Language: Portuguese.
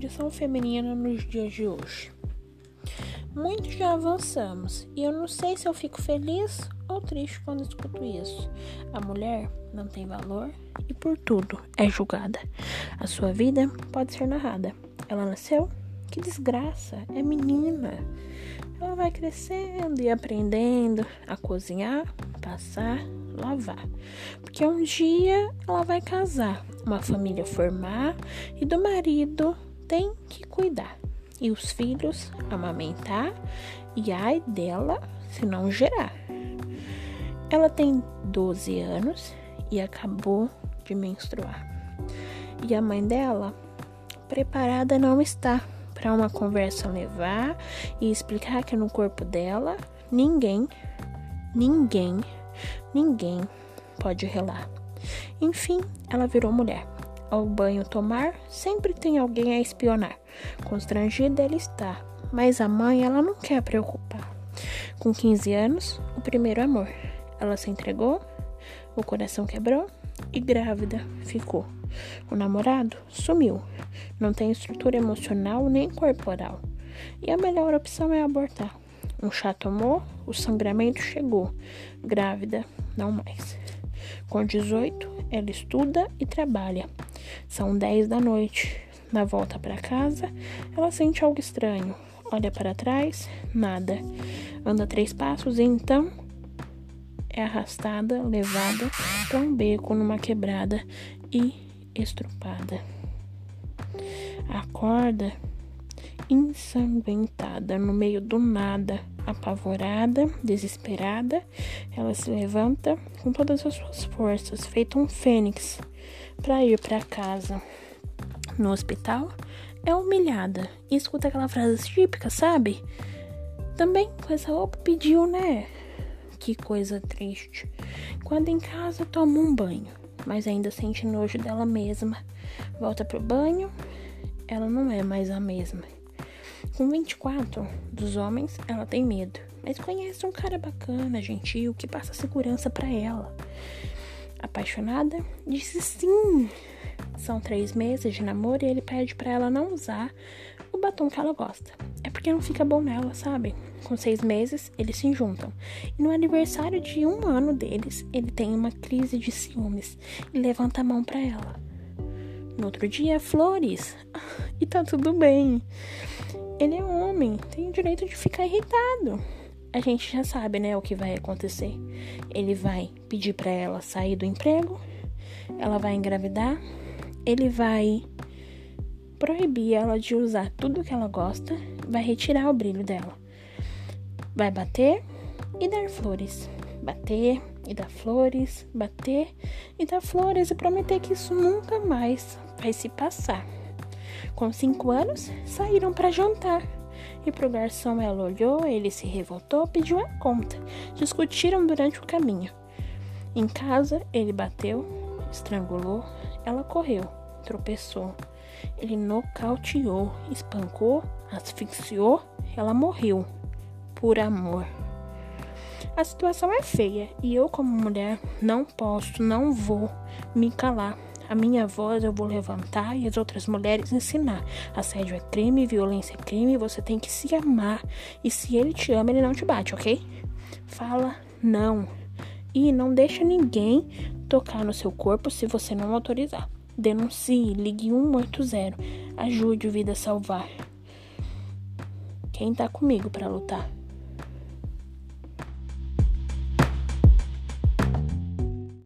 condição feminina nos dias de hoje. Muito já avançamos e eu não sei se eu fico feliz ou triste quando escuto isso. A mulher não tem valor e por tudo é julgada. A sua vida pode ser narrada. Ela nasceu? Que desgraça! É menina. Ela vai crescendo e aprendendo a cozinhar, passar, lavar. Porque um dia ela vai casar, uma família formar e do marido tem que cuidar e os filhos amamentar e ai dela se não gerar. Ela tem 12 anos e acabou de menstruar. E a mãe dela preparada não está para uma conversa levar e explicar que no corpo dela ninguém, ninguém, ninguém pode relar. Enfim, ela virou mulher ao banho tomar, sempre tem alguém a espionar. Constrangida ela está, mas a mãe ela não quer preocupar. Com 15 anos, o primeiro amor. Ela se entregou, o coração quebrou e grávida ficou. O namorado sumiu. Não tem estrutura emocional nem corporal. E a melhor opção é abortar. Um chá tomou, o sangramento chegou. Grávida, não mais. Com 18, ela estuda e trabalha. São 10 da noite. Na volta para casa, ela sente algo estranho. Olha para trás, nada. Anda três passos e então é arrastada, levada para um beco numa quebrada e estrupada. Acorda ensanguentada no meio do nada, apavorada, desesperada, ela se levanta com todas as suas forças, feito um fênix, para ir para casa. No hospital, é humilhada e escuta aquela frase típica, sabe? Também com essa roupa pediu, né? Que coisa triste. Quando em casa toma um banho, mas ainda sente nojo dela mesma. Volta pro banho, ela não é mais a mesma. Com 24 dos homens, ela tem medo, mas conhece um cara bacana, gentil, que passa segurança para ela. Apaixonada, disse sim. São três meses de namoro e ele pede para ela não usar o batom que ela gosta. É porque não fica bom nela, sabe? Com seis meses, eles se juntam. E no aniversário de um ano deles, ele tem uma crise de ciúmes e levanta a mão para ela. No outro dia, flores. E tá tudo bem. Ele é homem, tem o direito de ficar irritado. A gente já sabe, né, o que vai acontecer. Ele vai pedir para ela sair do emprego, ela vai engravidar, ele vai proibir ela de usar tudo que ela gosta, vai retirar o brilho dela. Vai bater e dar flores. Bater e dar flores, bater e dar flores e prometer que isso nunca mais vai se passar. Com cinco anos, saíram para jantar. E pro garçom ela olhou, ele se revoltou, pediu a conta. Discutiram durante o caminho. Em casa, ele bateu, estrangulou, ela correu, tropeçou. Ele nocauteou, espancou, asfixiou, ela morreu. Por amor. A situação é feia e eu, como mulher, não posso, não vou me calar. A minha voz eu vou levantar e as outras mulheres ensinar. Assédio é crime, violência é crime, você tem que se amar. E se ele te ama, ele não te bate, ok? Fala não. E não deixa ninguém tocar no seu corpo se você não autorizar. Denuncie, ligue 180. Ajude o Vida a salvar. Quem tá comigo para lutar?